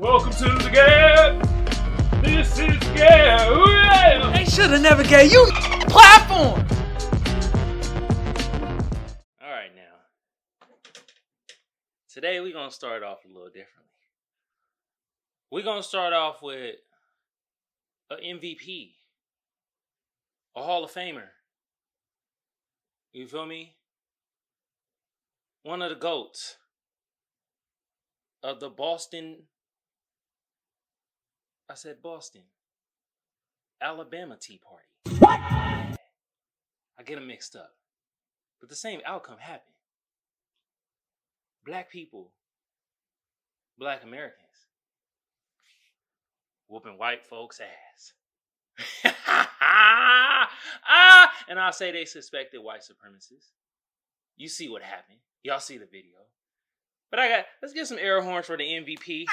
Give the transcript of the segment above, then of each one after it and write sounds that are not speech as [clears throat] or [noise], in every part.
Welcome to the Gab. This is Gab. Yeah. They should have never gave you platform. All right, now. Today we're gonna start off a little differently. We're gonna start off with an MVP, a Hall of Famer. You feel me? One of the goats of the Boston. I said Boston. Alabama Tea Party. What? I get them mixed up. But the same outcome happened. Black people, black Americans, whooping white folks' ass. [laughs] ah, and I'll say they suspected white supremacists. You see what happened. Y'all see the video. But I got, let's get some air horns for the MVP.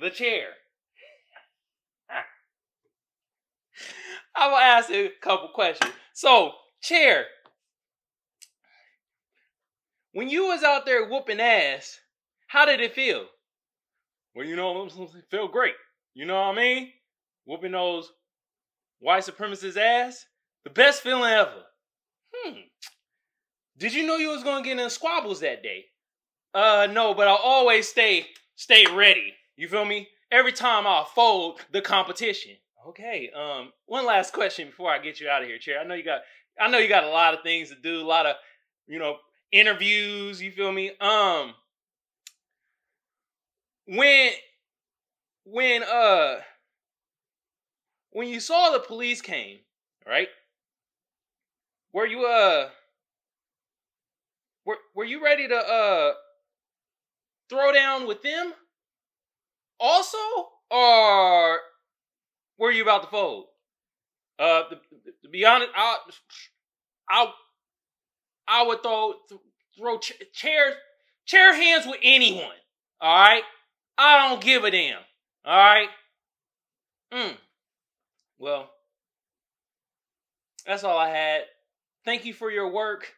The chair. [laughs] I will ask you a couple questions. So, chair, when you was out there whooping ass, how did it feel? Well, you know, it felt great. You know what I mean? Whooping those white supremacists' ass, the best feeling ever. Hmm. Did you know you was gonna get in squabbles that day? Uh, no, but I'll always stay stay ready. You feel me? Every time I fold the competition. Okay. Um, one last question before I get you out of here, Chair. I know you got I know you got a lot of things to do, a lot of, you know, interviews, you feel me? Um when when uh when you saw the police came, right? Were you uh were were you ready to uh throw down with them also or were you about to fold? Uh to, to be honest, I I I would throw throw ch- chairs chair hands with anyone. All right? I don't give a damn. All right? Mm. Well, that's all I had. Thank you for your work.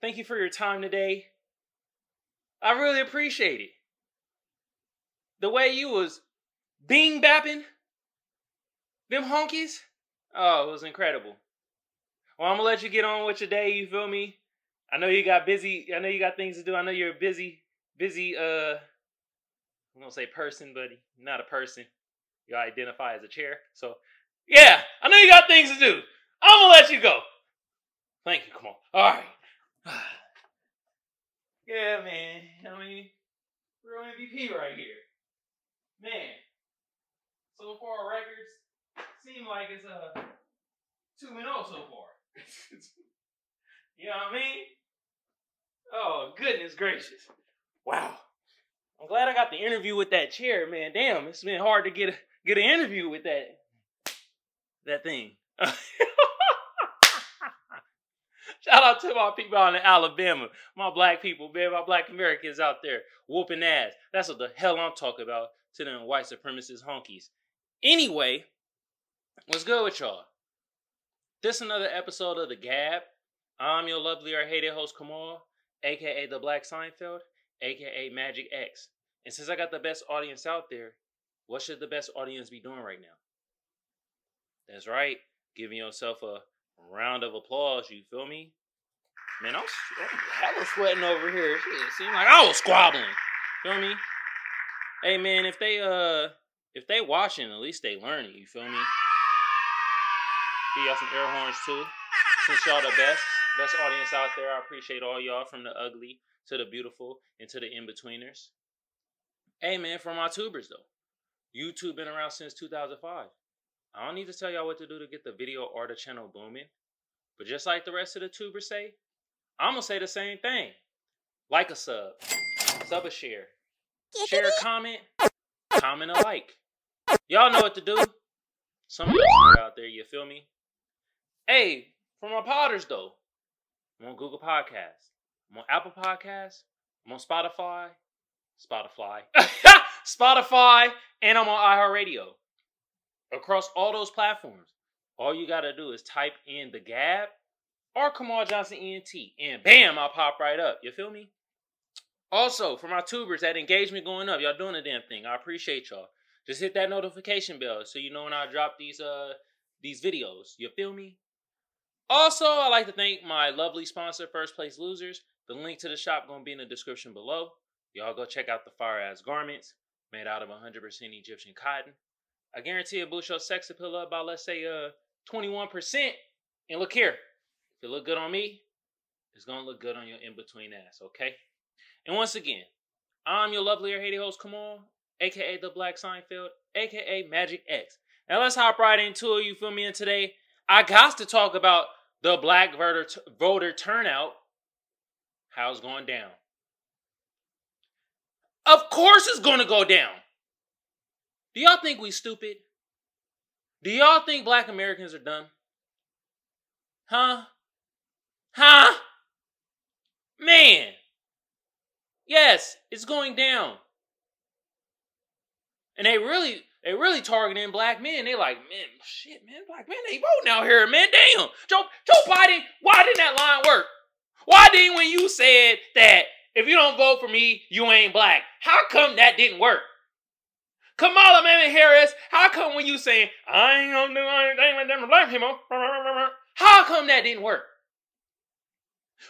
Thank you for your time today. I really appreciate it. The way you was bing bapping them honkies. Oh, it was incredible. Well, I'm gonna let you get on with your day, you feel me? I know you got busy, I know you got things to do. I know you're a busy, busy uh I'm gonna say person, but not a person. You identify as a chair. So yeah, I know you got things to do. I'm gonna let you go. Thank you. Come on. All right. [sighs] yeah, man. I mean, real MVP right here. Man. So far, records seem like it's a two and zero oh so far. [laughs] you know what I mean? Oh goodness gracious! Wow. I'm glad I got the interview with that chair, man. Damn, it's been hard to get a, get an interview with that that thing. [laughs] Shout out to my people out in Alabama, my black people, man, my black Americans out there whooping ass. That's what the hell I'm talking about to them white supremacist honkies. Anyway, what's good with y'all? This another episode of The Gab. I'm your lovely or hated host, Kamal, aka The Black Seinfeld, aka Magic X. And since I got the best audience out there, what should the best audience be doing right now? That's right, giving yourself a round of applause. You feel me? Man, I'm, I'm hella sweating over here. Shit, seemed like I was squabbling. Feel me? Hey man, if they uh if they watching, at least they learning. You feel me? Give y'all some air horns too. Since y'all the best, best audience out there, I appreciate all y'all from the ugly to the beautiful and to the in betweeners. Hey man, for my tubers though, YouTube been around since 2005. I don't need to tell y'all what to do to get the video or the channel booming. But just like the rest of the tubers say, I'm gonna say the same thing. Like a sub, sub a share, share a comment, comment a like. Y'all know what to do. Some of y'all out there, you feel me? Hey, for my potters though, I'm on Google Podcasts, I'm on Apple Podcasts, I'm on Spotify, Spotify, [laughs] Spotify, and I'm on iHeartRadio. Across all those platforms, all you gotta do is type in the Gab or Kamal Johnson ENT, and bam, I'll pop right up. You feel me? Also, for my tubers, that engagement going up, y'all doing a damn thing. I appreciate y'all. Just hit that notification bell so you know when I drop these uh these videos. You feel me? Also, I'd like to thank my lovely sponsor, First Place Losers. The link to the shop gonna be in the description below. Y'all go check out the fire ass garments made out of 100% Egyptian cotton. I guarantee it boost your sex appeal up by let's say uh 21%. And look here, if it look good on me, it's gonna look good on your in between ass, okay? And once again, I'm your lovely or Haiti host, on, aka the Black Seinfeld, aka Magic X. Now let's hop right into it. You feel me? And today I got to talk about the black voter voter turnout. How's going down? Of course it's gonna go down. Do y'all think we stupid? Do y'all think black Americans are dumb? Huh? Huh? Man. Yes, it's going down. And they really they really targeting black men. They like, man, shit, man, black men they voting out here, man. Damn. Joe Joe Biden, why didn't that line work? Why didn't when you said that if you don't vote for me, you ain't black? How come that didn't work? Kamala Mamman Harris, how come when you saying I ain't gonna do anything with them black people? How come that didn't work?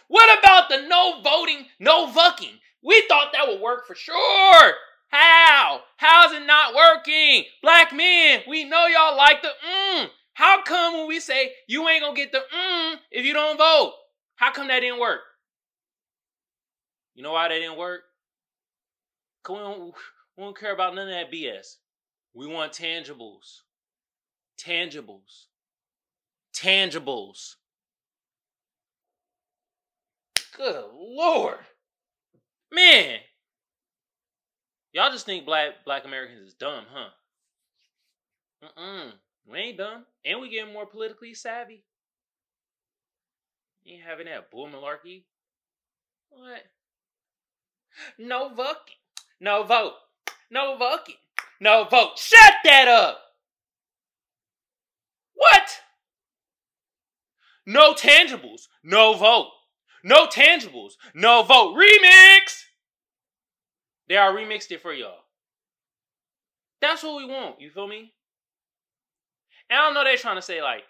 What about the no voting, no vucking? We thought that would work for sure. How? How's it not working? Black men, we know y'all like the mm. How come when we say you ain't gonna get the mm if you don't vote? How come that didn't work? You know why that didn't work? Cause we don't, we don't care about none of that BS. We want tangibles. Tangibles. Tangibles. Good lord. Man. Y'all just think black black Americans is dumb, huh? Mm-mm. We ain't dumb. And we getting more politically savvy. You ain't having that bull malarkey. What? No voting. No vote. No voting. No vote. Shut that up. What? No tangibles. No vote. No tangibles. No vote. Remix. They are remixed it for y'all. That's what we want. You feel me? And I don't know they're trying to say like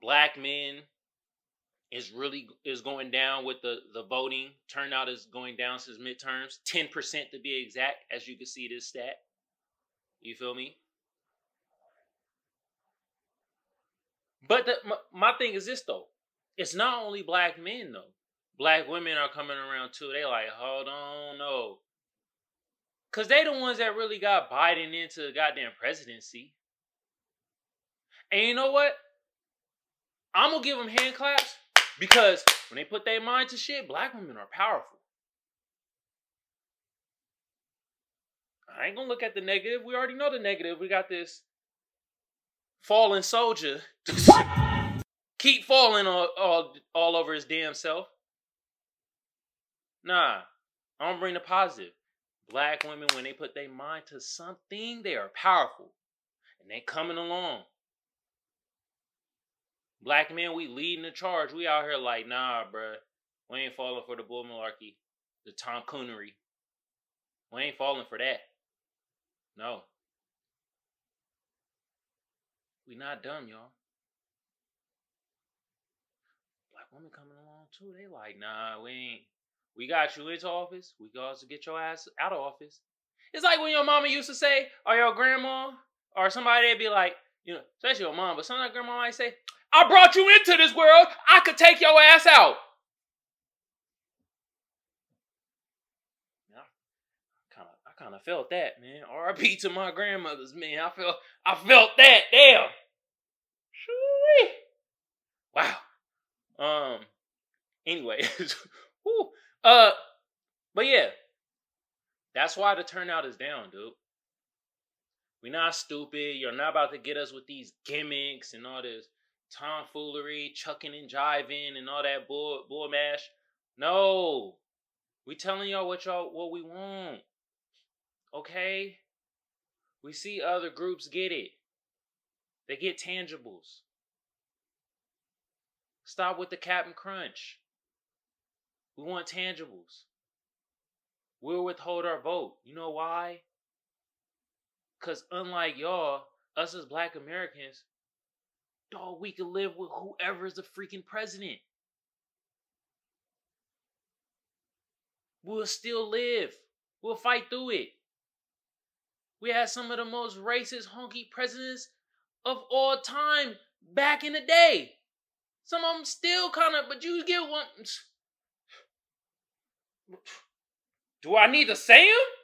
black men is really is going down with the the voting. Turnout is going down since midterms. 10% to be exact as you can see this stat. You feel me? But the, my, my thing is this though. It's not only black men though. Black women are coming around too. They like hold on no because they the ones that really got biden into the goddamn presidency and you know what i'm gonna give them hand claps because when they put their mind to shit, black women are powerful. I ain't gonna look at the negative. We already know the negative. We got this fallen soldier keep falling all, all, all over his damn self. Nah, I'm gonna bring the positive. Black women, when they put their mind to something, they are powerful. And they coming along. Black men, we leading the charge. We out here like, nah, bruh. We ain't falling for the bull malarkey, the Tom Coonery. We ain't falling for that. No. We not dumb, y'all. Black women coming along too. They like, nah, we ain't. We got you into office. We got to get your ass out of office. It's like when your mama used to say, or your grandma, or somebody, they'd be like, you know, especially your mom, but sometimes grandma might say, I brought you into this world. I could take your ass out. I kind of, felt that, man. R.I.P. [laughs] to my grandmothers, man. I felt, I felt that. Damn. Wow. Um. Anyway, [laughs] uh, but yeah, that's why the turnout is down, dude. We're not stupid. You're not about to get us with these gimmicks and all this tomfoolery, chucking and jiving, and all that bull bull mash. No, we telling y'all what y'all what we want. Okay, we see other groups get it. They get tangibles. Stop with the Captain Crunch. We want tangibles. we'll withhold our vote. You know why? Because unlike y'all, us as black Americans, dog, we can live with whoever's the freaking president. We'll still live. We'll fight through it. We had some of the most racist, honky presidents of all time back in the day. Some of them still kind of, but you get one. Do I need to say them?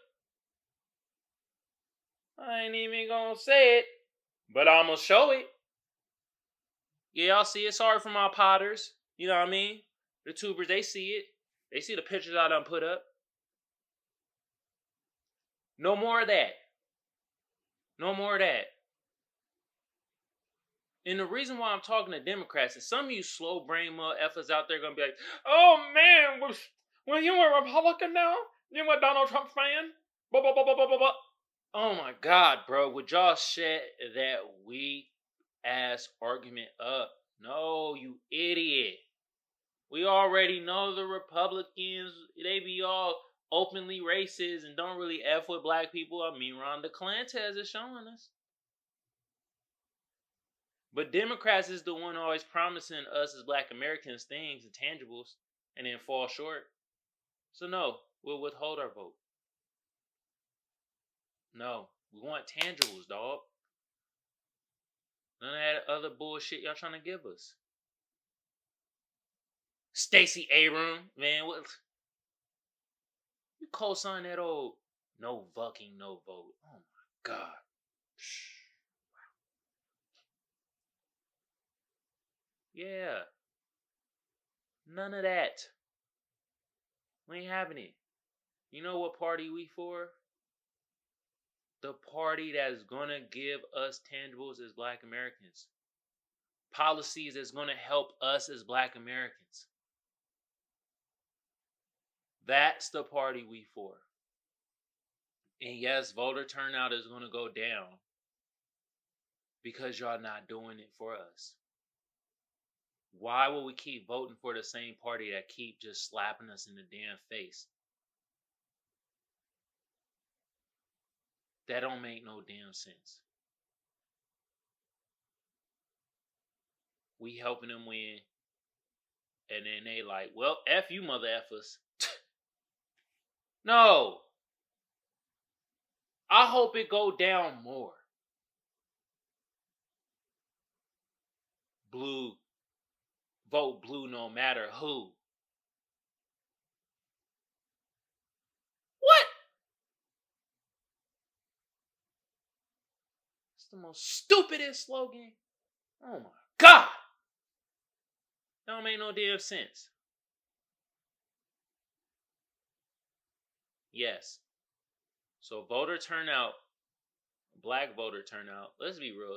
I ain't even gonna say it, but I'm gonna show it. Yeah, y'all see it. Sorry for my potters. You know what I mean? The tubers, they see it. They see the pictures I done put up. No more of that. No more of that. And the reason why I'm talking to Democrats is some of you slow brain motherfuckers out there gonna be like, Oh man, well you a Republican now? You a Donald Trump fan? Oh my God, bro, would y'all shut that weak ass argument up? No, you idiot. We already know the Republicans, they be all openly racist and don't really F with black people. I mean, Ron DeSantis is showing us. But Democrats is the one always promising us as black Americans things and tangibles and then fall short. So no, we'll withhold our vote. No, we want tangibles, dog. None of that other bullshit y'all trying to give us. Stacey Abram, man, what? You co-sign that old no fucking no vote. Oh my god. [sighs] Yeah. None of that. We ain't having it. You know what party we for? The party that's gonna give us tangibles as black Americans. Policies that's gonna help us as black Americans. That's the party we for. And yes, voter turnout is to go down because y'all not doing it for us. Why will we keep voting for the same party that keep just slapping us in the damn face? That don't make no damn sense. We helping them win, and then they like, well, f you, mother effers. [laughs] No. I hope it go down more. Blue. Vote blue no matter who. What? It's the most stupidest slogan. Oh my god. That don't make no damn sense. Yes. So voter turnout, black voter turnout, let's be real,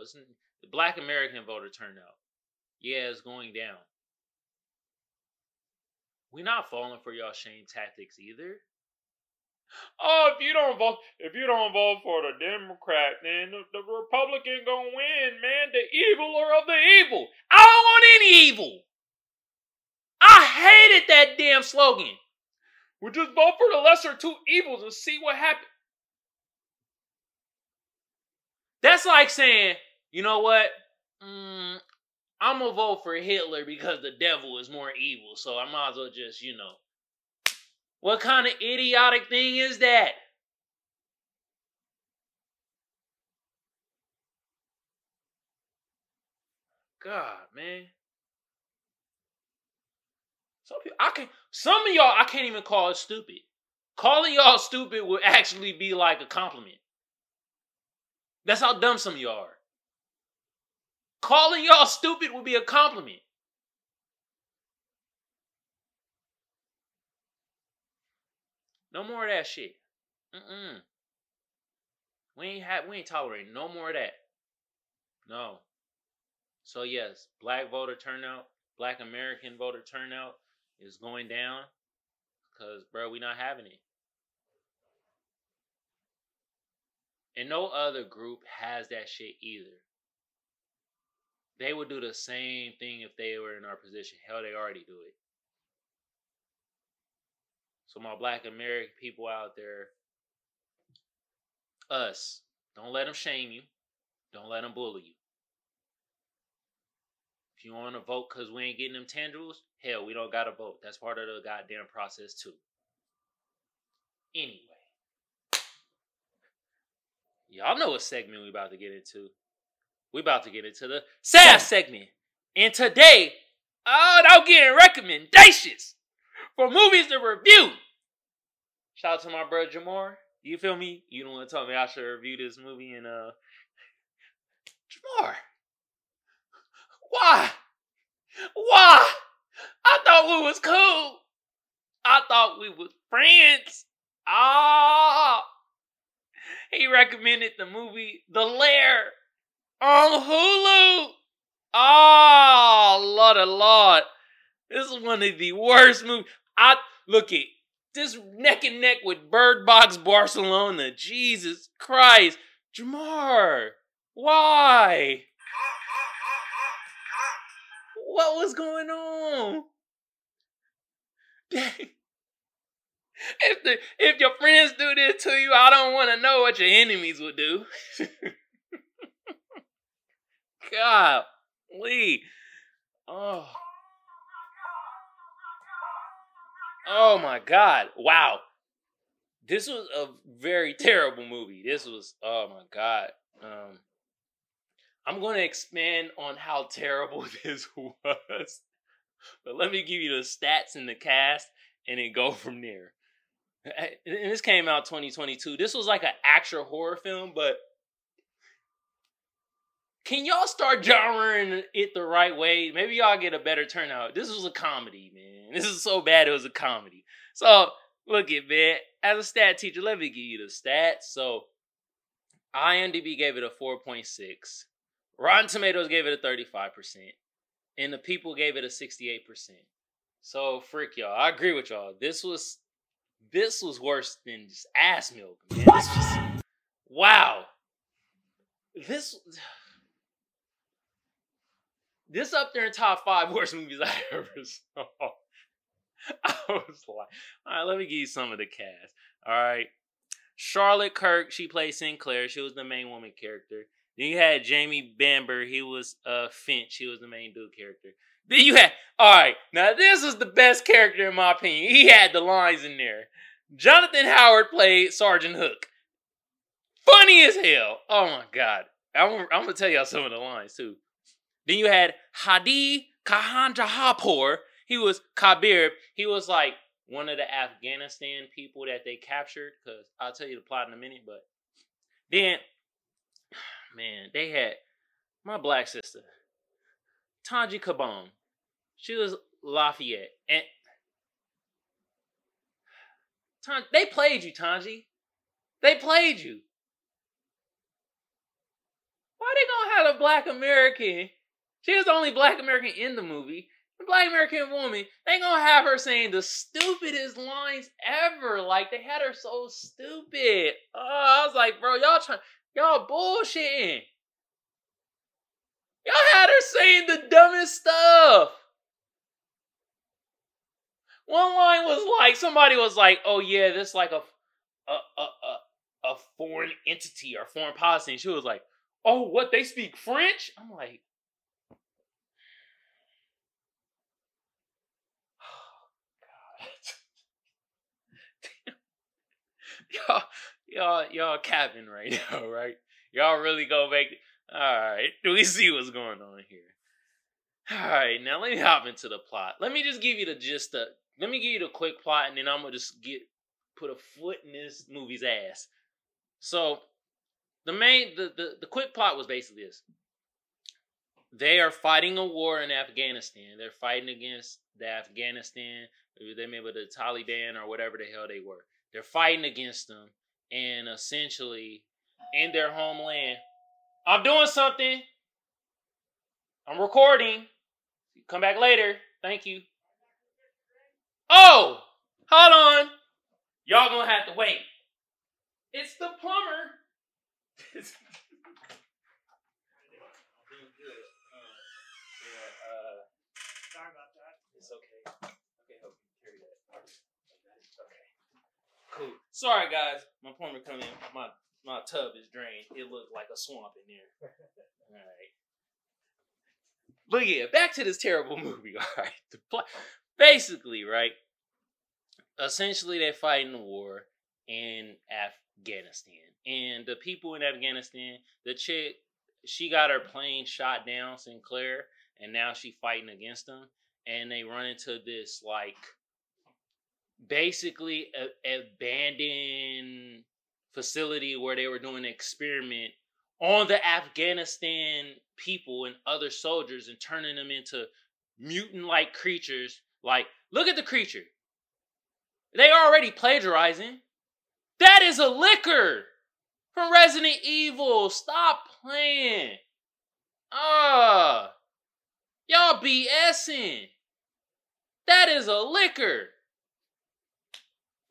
the black American voter turnout, yeah, it's going down. We're not falling for y'all shame tactics either. Oh, if you don't vote, if you don't vote for the Democrat, then the, the Republican gonna win, man. The evil or of the evil. I don't want any evil. I hated that damn slogan. We just vote for the lesser two evils and see what happens. That's like saying, you know what? Mm, I'm gonna vote for Hitler because the devil is more evil, so I might as well just, you know. What kind of idiotic thing is that? God, man. Some people, I can. Some of y'all, I can't even call it stupid. Calling y'all stupid would [laughs] actually be like a compliment. That's how dumb some of y'all are. Calling y'all stupid would be a compliment. No more of that shit. Mm-mm. We ain't have, we ain't tolerating no more of that. No. So yes, black voter turnout, black American voter turnout is going down because, bro, we not having it. And no other group has that shit either. They would do the same thing if they were in our position. Hell, they already do it. So my black American people out there, us, don't let them shame you. Don't let them bully you. If you want to vote because we ain't getting them tendrils, hell, we don't got to vote. That's part of the goddamn process too. Anyway, y'all know what segment we about to get into. We about to get into the SAF segment. And today, oh, I'm getting recommendations for movies to review. Shout out to my brother Jamar. You feel me? You don't want to tell me I should review this movie and uh Jamar. Why? Why? I thought we was cool. I thought we was friends. Ah. He recommended the movie The Lair on Hulu. Ah, oh, Lord of Lord. This is one of the worst movies. I look at this neck and neck with Bird Box Barcelona. Jesus Christ. Jamar, why? What was going on? [laughs] If the if your friends do this to you, I don't want to know what your enemies would do. [laughs] God, Lee. Oh. Oh my God. Wow. This was a very [laughs] terrible movie. This was, oh my God. Um, I'm going to expand on how terrible [laughs] this was. But let me give you the stats and the cast and then go [laughs] from there. And this came out 2022. This was like an actual horror film, but can y'all start genreing it the right way? Maybe y'all get a better turnout. This was a comedy, man. [laughs] This is so bad it was a comedy. So look at man. As a stat teacher, let me give you the stats. So IMDb gave it a 4.6. Rotten Tomatoes gave it a 35%. And the people gave it a 68%. So frick y'all. I agree with y'all. This was this was worse than just ass milk, man. This was, wow. This this up there in top five worst movies [laughs] I ever saw. [laughs] I was like, all right, let me give you some of the cast. All right. Charlotte Kirk, she played Sinclair. She was the main woman character. Then you had Jamie Bamber. He was uh Finch. He was the main dude character. Then you had all right. Now this is the best character in my opinion. He had the lines in there. Jonathan Howard played Sergeant Hook. Funny as hell. Oh my god. I'm, I'm gonna tell y'all some of the lines too. Then you had Hadi Khanjanpour. He was Kabir. He was like one of the Afghanistan people that they captured. Cause I'll tell you the plot in a minute. But then, [sighs] man, they had my black sister, Tanji Kibong. She was Lafayette, and Tan- they played you, Tanji. They played you. Why they gonna have a black American she was the only black American in the movie. The black American woman, they gonna have her saying the stupidest lines ever. Like they had her so stupid. Oh, I was like, bro, y'all trying, y'all bullshitting. Y'all had her saying the dumbest stuff. One line was like, somebody was like, "Oh yeah, this like a a a a, a foreign entity or foreign policy," and she was like, "Oh, what they speak French?" I'm like, y'all, y'all, y'all capping right [laughs] now, right? Y'all really go make. All right, [laughs] we see what's going on here. All right, now let me hop into the plot. Let me just give you the gist of. Let me give you the quick plot, and then I'm gonna just get put a foot in this movie's ass. So, the main, the the, the quick plot was basically this: they are fighting a war in Afghanistan. They're fighting against the Afghanistan. They maybe the Taliban or whatever the hell they were. They're fighting against them, and essentially, in their homeland, I'm doing something. I'm recording. Come back later. Thank you. Oh, hold on. Y'all gonna have to wait. It's the plumber. [laughs] it's, Sorry about that. It's okay. Okay, hope you carry that. Okay. cool. Sorry guys, my plumber come in. My my tub is drained. It looked like a swamp in there. [laughs] All right. But yeah, back to this terrible [laughs] movie. All right. The pl- basically, right. Essentially, they're fighting the war in Afghanistan, and the people in Afghanistan, the chick, she got her plane shot down, Sinclair, and now she fighting against them, and they run into this like basically a, abandoned facility where they were doing an experiment on the Afghanistan people and other soldiers and turning them into mutant like creatures. Like, look at the creature. They already plagiarizing. That is a Licker from Resident Evil. Stop playing. Ah. Uh, y'all BSing. That is a Licker.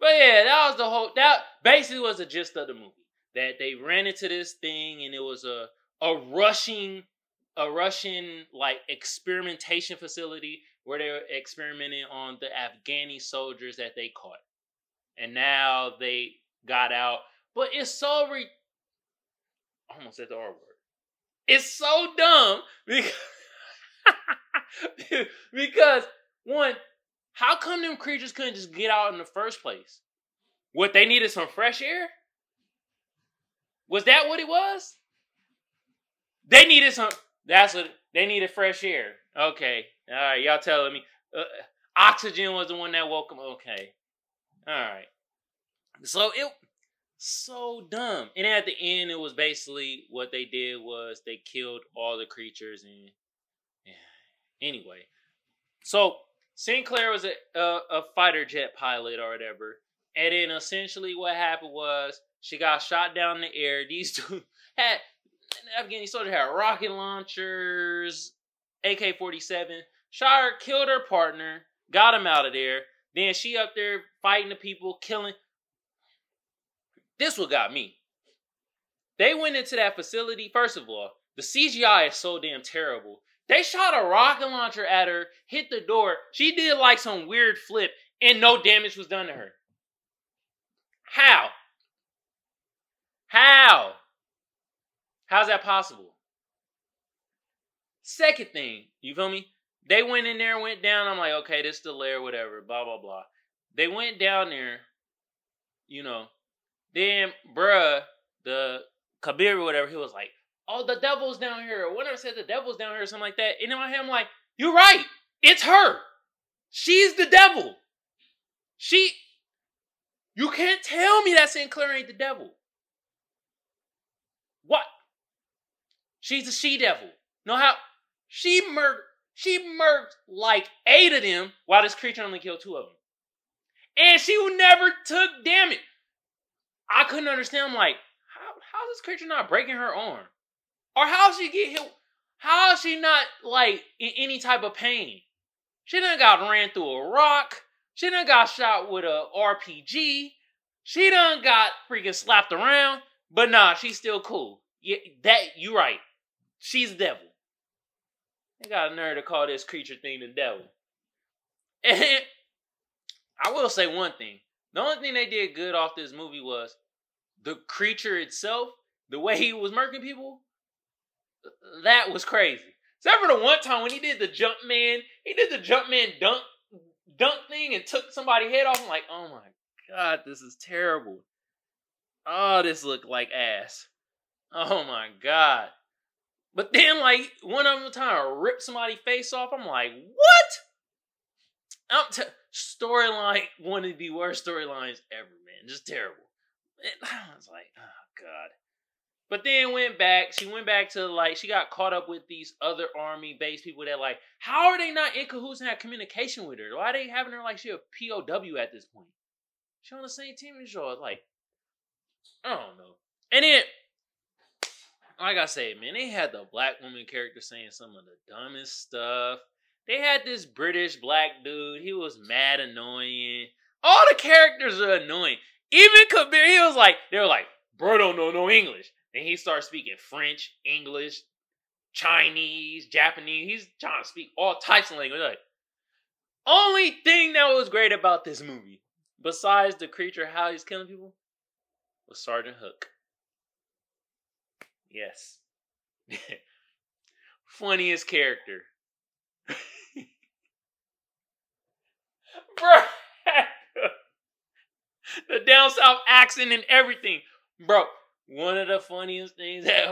But yeah, that was the whole that basically was the gist of the movie. That they ran into this thing and it was a a rushing a Russian like experimentation facility where they were experimenting on the Afghani soldiers that they caught. And now they got out. But it's so re almost said the R word. It's so dumb [laughs] because because one, how come them creatures couldn't just get out in the first place? What they needed some fresh air? Was that what it was? They needed some. That's what they needed fresh air. Okay, all right, y'all telling me uh, oxygen was the one that woke them. Okay, all right. So it so dumb. And at the end, it was basically what they did was they killed all the creatures and yeah. Anyway, so Sinclair was a, a, a fighter jet pilot or whatever. And then essentially what happened was she got shot down in the air. [laughs] These two had Afghani soldier had rocket launchers, AK forty seven. Shot her, killed her partner, got him out of there. Then she up there fighting the people, killing. This what got me. They went into that facility. First of all, the CGI is so damn terrible. They shot a rocket launcher at her, hit the door. She did like some weird flip, and no damage was done to her. How? How? How's that possible? Second thing, you feel me? They went in there, went down. I'm like, okay, this is the lair, whatever, blah, blah, blah. They went down there, you know. Then, bruh, the Kabir or whatever, he was like, oh, the devil's down here. Or whatever said the devil's down here or something like that. And in my head, I'm like, you're right. It's her. She's the devil. She. You can't tell me that Sinclair ain't the devil. What? She's a she devil. Know how? She murdered. She murdered like eight of them while this creature only killed two of them. And she never took damage. I couldn't understand. I'm like, how, how's this creature not breaking her arm? Or how she get hit? How she not like in any type of pain? She done got ran through a rock. She done got shot with a RPG. She done got freaking slapped around. But nah, she's still cool. Yeah, that you right. She's the devil. They got a nerve to call this creature thing the devil. And [laughs] I will say one thing. The only thing they did good off this movie was the creature itself, the way he was murking people, that was crazy. Except for the one time when he did the jump man, he did the jump man dunk dunk thing and took somebody's head off. I'm like, oh my god, this is terrible. Oh, this looked like ass. Oh my god. But then, like, one of them trying to rip somebody's face off. I'm like, what? I'm t- storyline one of the worst storylines ever, man. Just terrible. And [sighs] I was like, oh god. But then went back. She went back to like she got caught up with these other army based people that like how are they not in cahoots and have communication with her? Why are they having her like she a POW at this point? She on the same team as y'all. Like I don't know. And then like I say, man, they had the black woman character saying some of the dumbest stuff. They had this British black dude. He was mad annoying. All the characters are annoying. Even Kabir, he was like, they were like, bro don't know no English. Then he starts speaking French, English, Chinese, Japanese. He's trying to speak all types of language. Like, only thing that was great about this movie, besides the creature, how he's killing people, was Sergeant Hook. Yes. [laughs] Funniest character. [laughs] Bro. [laughs] the down south accent and everything. Bro, one of the funniest things [laughs] that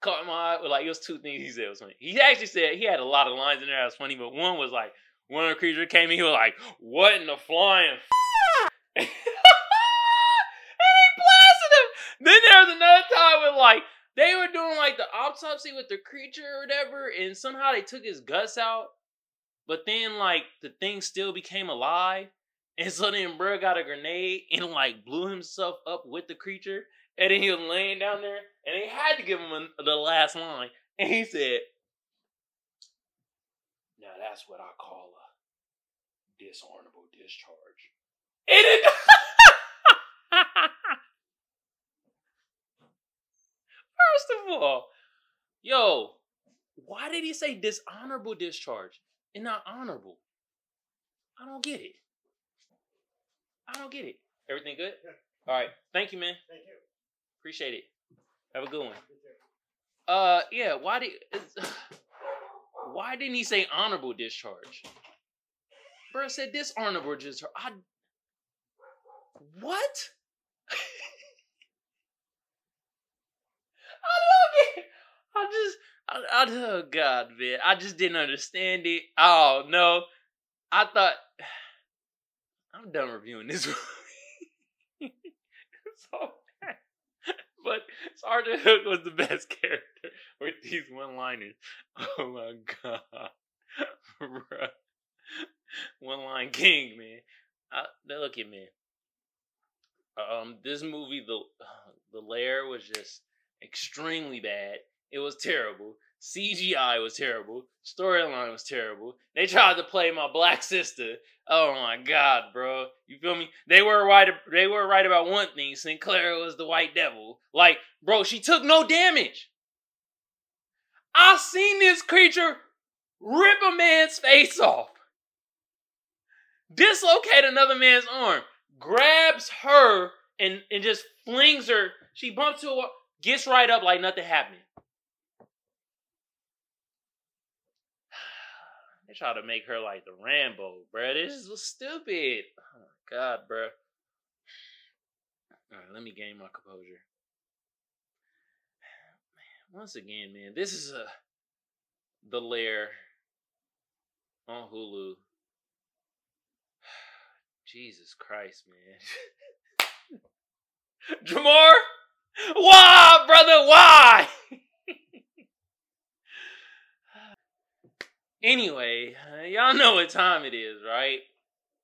caught my eye, like, it was two things he said was funny. He actually said, he had a lot of lines in there that was funny, but one was like, one of the creatures came in, he was like, what in the flying [laughs] and he blasted him. Then there was another time with like they were doing like the autopsy with the creature or whatever, and somehow they took his guts out. But then like the thing still became alive. And so then bro got a grenade and like blew himself up with the creature. And then he was laying down there and they had to give him the last line. And he said, Now that's what I call a dishonorable discharge. And it [laughs] First of all, yo, why did he say dishonorable discharge and not honorable? I don't get it. I don't get it. Everything good? Yeah. All right. Thank you, man. Thank you. Appreciate it. Have a good one. Uh, yeah. Why did? [sighs] Why didn't he say honorable discharge? Bro said dishonorable discharge. I. What? [laughs] I love it. I just. I, I, oh God, man! I just didn't understand it. Oh no! I thought [sighs] I'm done reviewing this [laughs] so. But Sergeant Hook was the best [laughs] character with these one-liners. Oh my God, [laughs] Bruh. One-line king, man. I, look at me. Um, this movie, the [sighs] the lair was just extremely bad. It was terrible. CGI was terrible. Storyline was terrible. They tried to play my black sister. Oh my god, bro. You feel me? They were right they were right about one thing. Sinclair was the white devil. Like, bro, she took no damage. I seen this creature rip a man's face off. Dislocate another man's arm. Grabs her and, and just flings her. She bumps to a wall, gets right up like nothing happened. They try to make her like the Rambo, bro. This was stupid. Oh god, bro. All right, let me gain my composure. [sighs] Once again, man, this is a the lair on Hulu. [sighs] Jesus Christ, man. [laughs] Jamar, why, brother? Why? [laughs] Anyway, y'all know what time it is, right?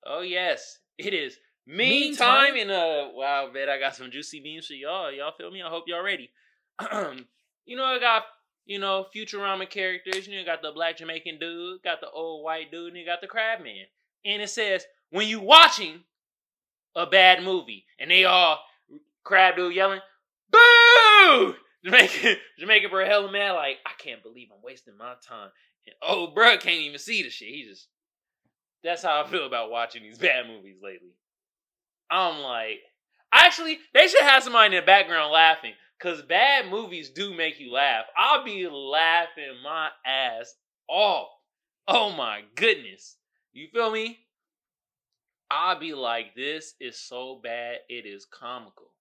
Oh yes, it is me time. And uh, wow, bet I got some juicy memes for y'all. Y'all feel me? I hope y'all ready. [clears throat] you know, I got you know Futurama characters. You know, got the black Jamaican dude, got the old white dude, and you got the crab man. And it says when you watching a bad movie, and they all crab dude yelling, "Boo!" [laughs] Jamaican Jamaican bro hella mad, like I can't believe I'm wasting my time. Oh, bro can't even see the shit. He just. That's how I feel about watching these [laughs] bad movies lately. I'm like, actually, they should have somebody in the background laughing. Cause bad movies do make you laugh. I'll be laughing my ass off. Oh my goodness. You feel me? I'll be like, this is so bad, it is comical.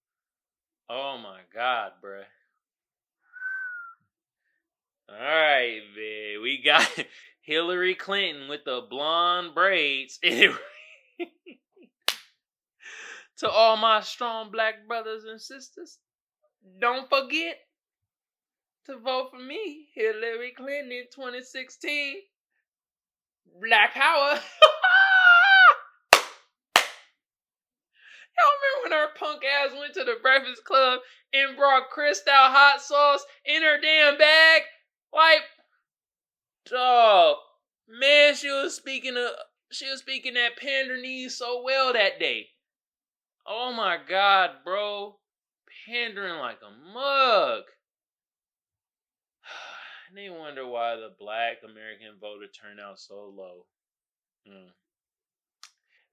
Oh my god, bruh. All right, man. We got [laughs] Hillary Clinton with the blonde braids. [laughs] to all my strong black brothers and sisters, don't forget to vote for me, Hillary Clinton in 2016. Black power. [laughs] Y'all remember when her punk ass went to the Breakfast Club and brought Cristal hot sauce in her damn bag? Like, dog, man, she was speaking of, she was speaking that pandering so well that day. Oh my god, bro, pandering like a mug. And [sighs] they wonder why the black American voter turnout so low. Mm.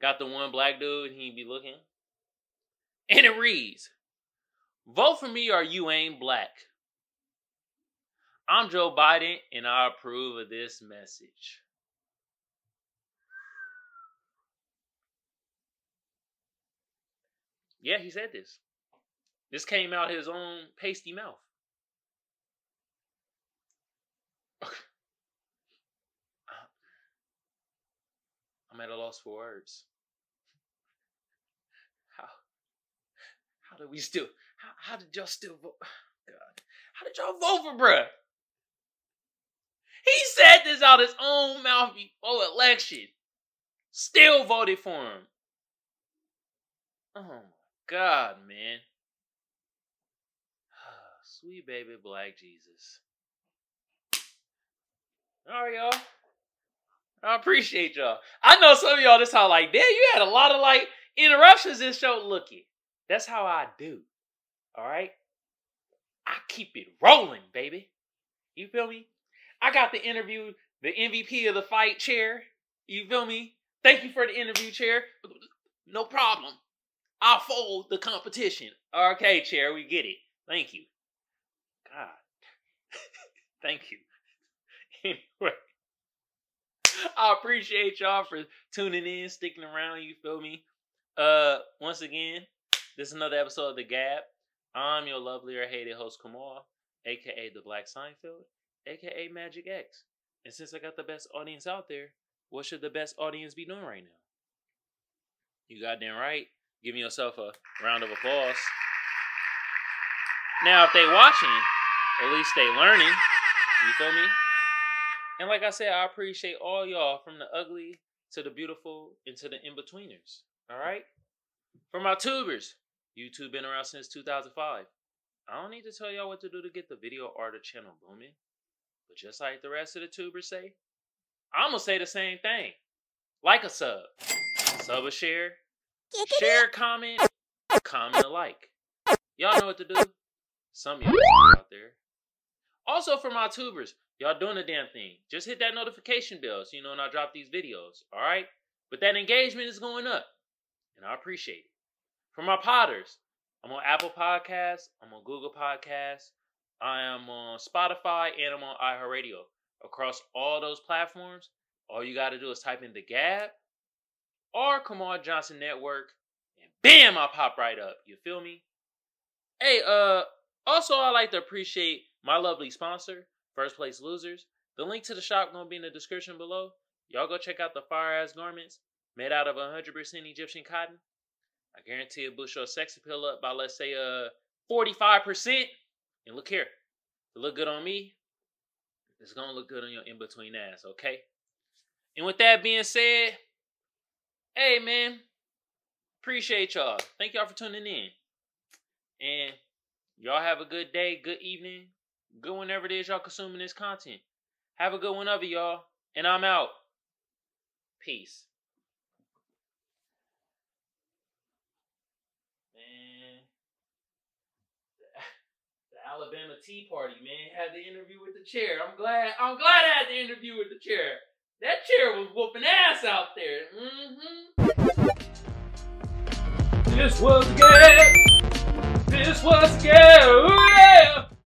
got the one black dude, he be looking. And it reads, Vote for me or you ain't black. I'm Joe Biden, and I approve of this message. Yeah, he said this. This came out his own pasty mouth. [laughs] I'm at a loss for words. How how did we still how, how did y'all still vote? [sighs] God. How did y'all vote for bruh? He said this out his own mouth before election. Still voted for him. Oh my God, man. [sighs] Sweet baby black Jesus. All right, y'all. I appreciate y'all. I know some of y'all this how like, damn, you had a lot of like interruptions this show. Looky, that's how I do. All right, I keep it rolling, baby. You feel me? I got the interview, the MVP of the fight chair. You feel me? Thank you for the interview chair. No problem. I'll fold the competition. Okay, chair, we get it. Thank you. God. [laughs] Thank you. [laughs] Anyway. I appreciate y'all for tuning in, sticking around, you feel me? Uh once again, this is another episode of The Gab. I'm your lovely or hated host Kamal, aka the Black Seinfeld, aka Magic X. And since I got the best audience out there, what should the best audience be doing right now? You goddamn right. Giving yourself a round of applause. Now, if they watching, at least they learning. You feel me? And like I said, I appreciate all y'all from the ugly to the beautiful and to the in-betweeners. All right? For my tubers, YouTube been around since 2005. I don't need to tell y'all what to do to get the video the channel booming. But just like the rest of the tubers say, I'm gonna say the same thing. Like a sub. Sub a share. Share, comment, comment a like. Y'all know what to do. Some of y'all out there. Also for my tubers, y'all doing the damn thing. Just hit that notification bell so you know when I drop these videos. Alright? But that engagement is going up. And I appreciate it. For my potters, I'm on Apple Podcasts, I'm on Google Podcasts, I am on Spotify, and I'm on iHeartRadio. Across all those platforms, all you got to do is type in the Gab or Kamal Johnson Network, and bam, I pop right up. You feel me? Hey, uh, also I like to appreciate my lovely sponsor, First Place Losers. The link to the shop gonna be in the description below. Y'all go check out the fire ass garments made out of 100% Egyptian cotton. I guarantee it boost your sex appeal up by let's say uh 45%. And look here, to look good on me, it's gonna look good on your in between ass, okay? And with that being said, hey man, appreciate y'all. Thank y'all for tuning in. And y'all have a good day, good evening, good whenever it is y'all consuming this content. Have a good one of y'all. And I'm out. Peace. Man. The Alabama Tea Party, man, had the interview with the chair. I'm glad I'm glad I had the interview with the chair. That chair was whooping ass out there. Mm-hmm. This was good. This was good. Yeah.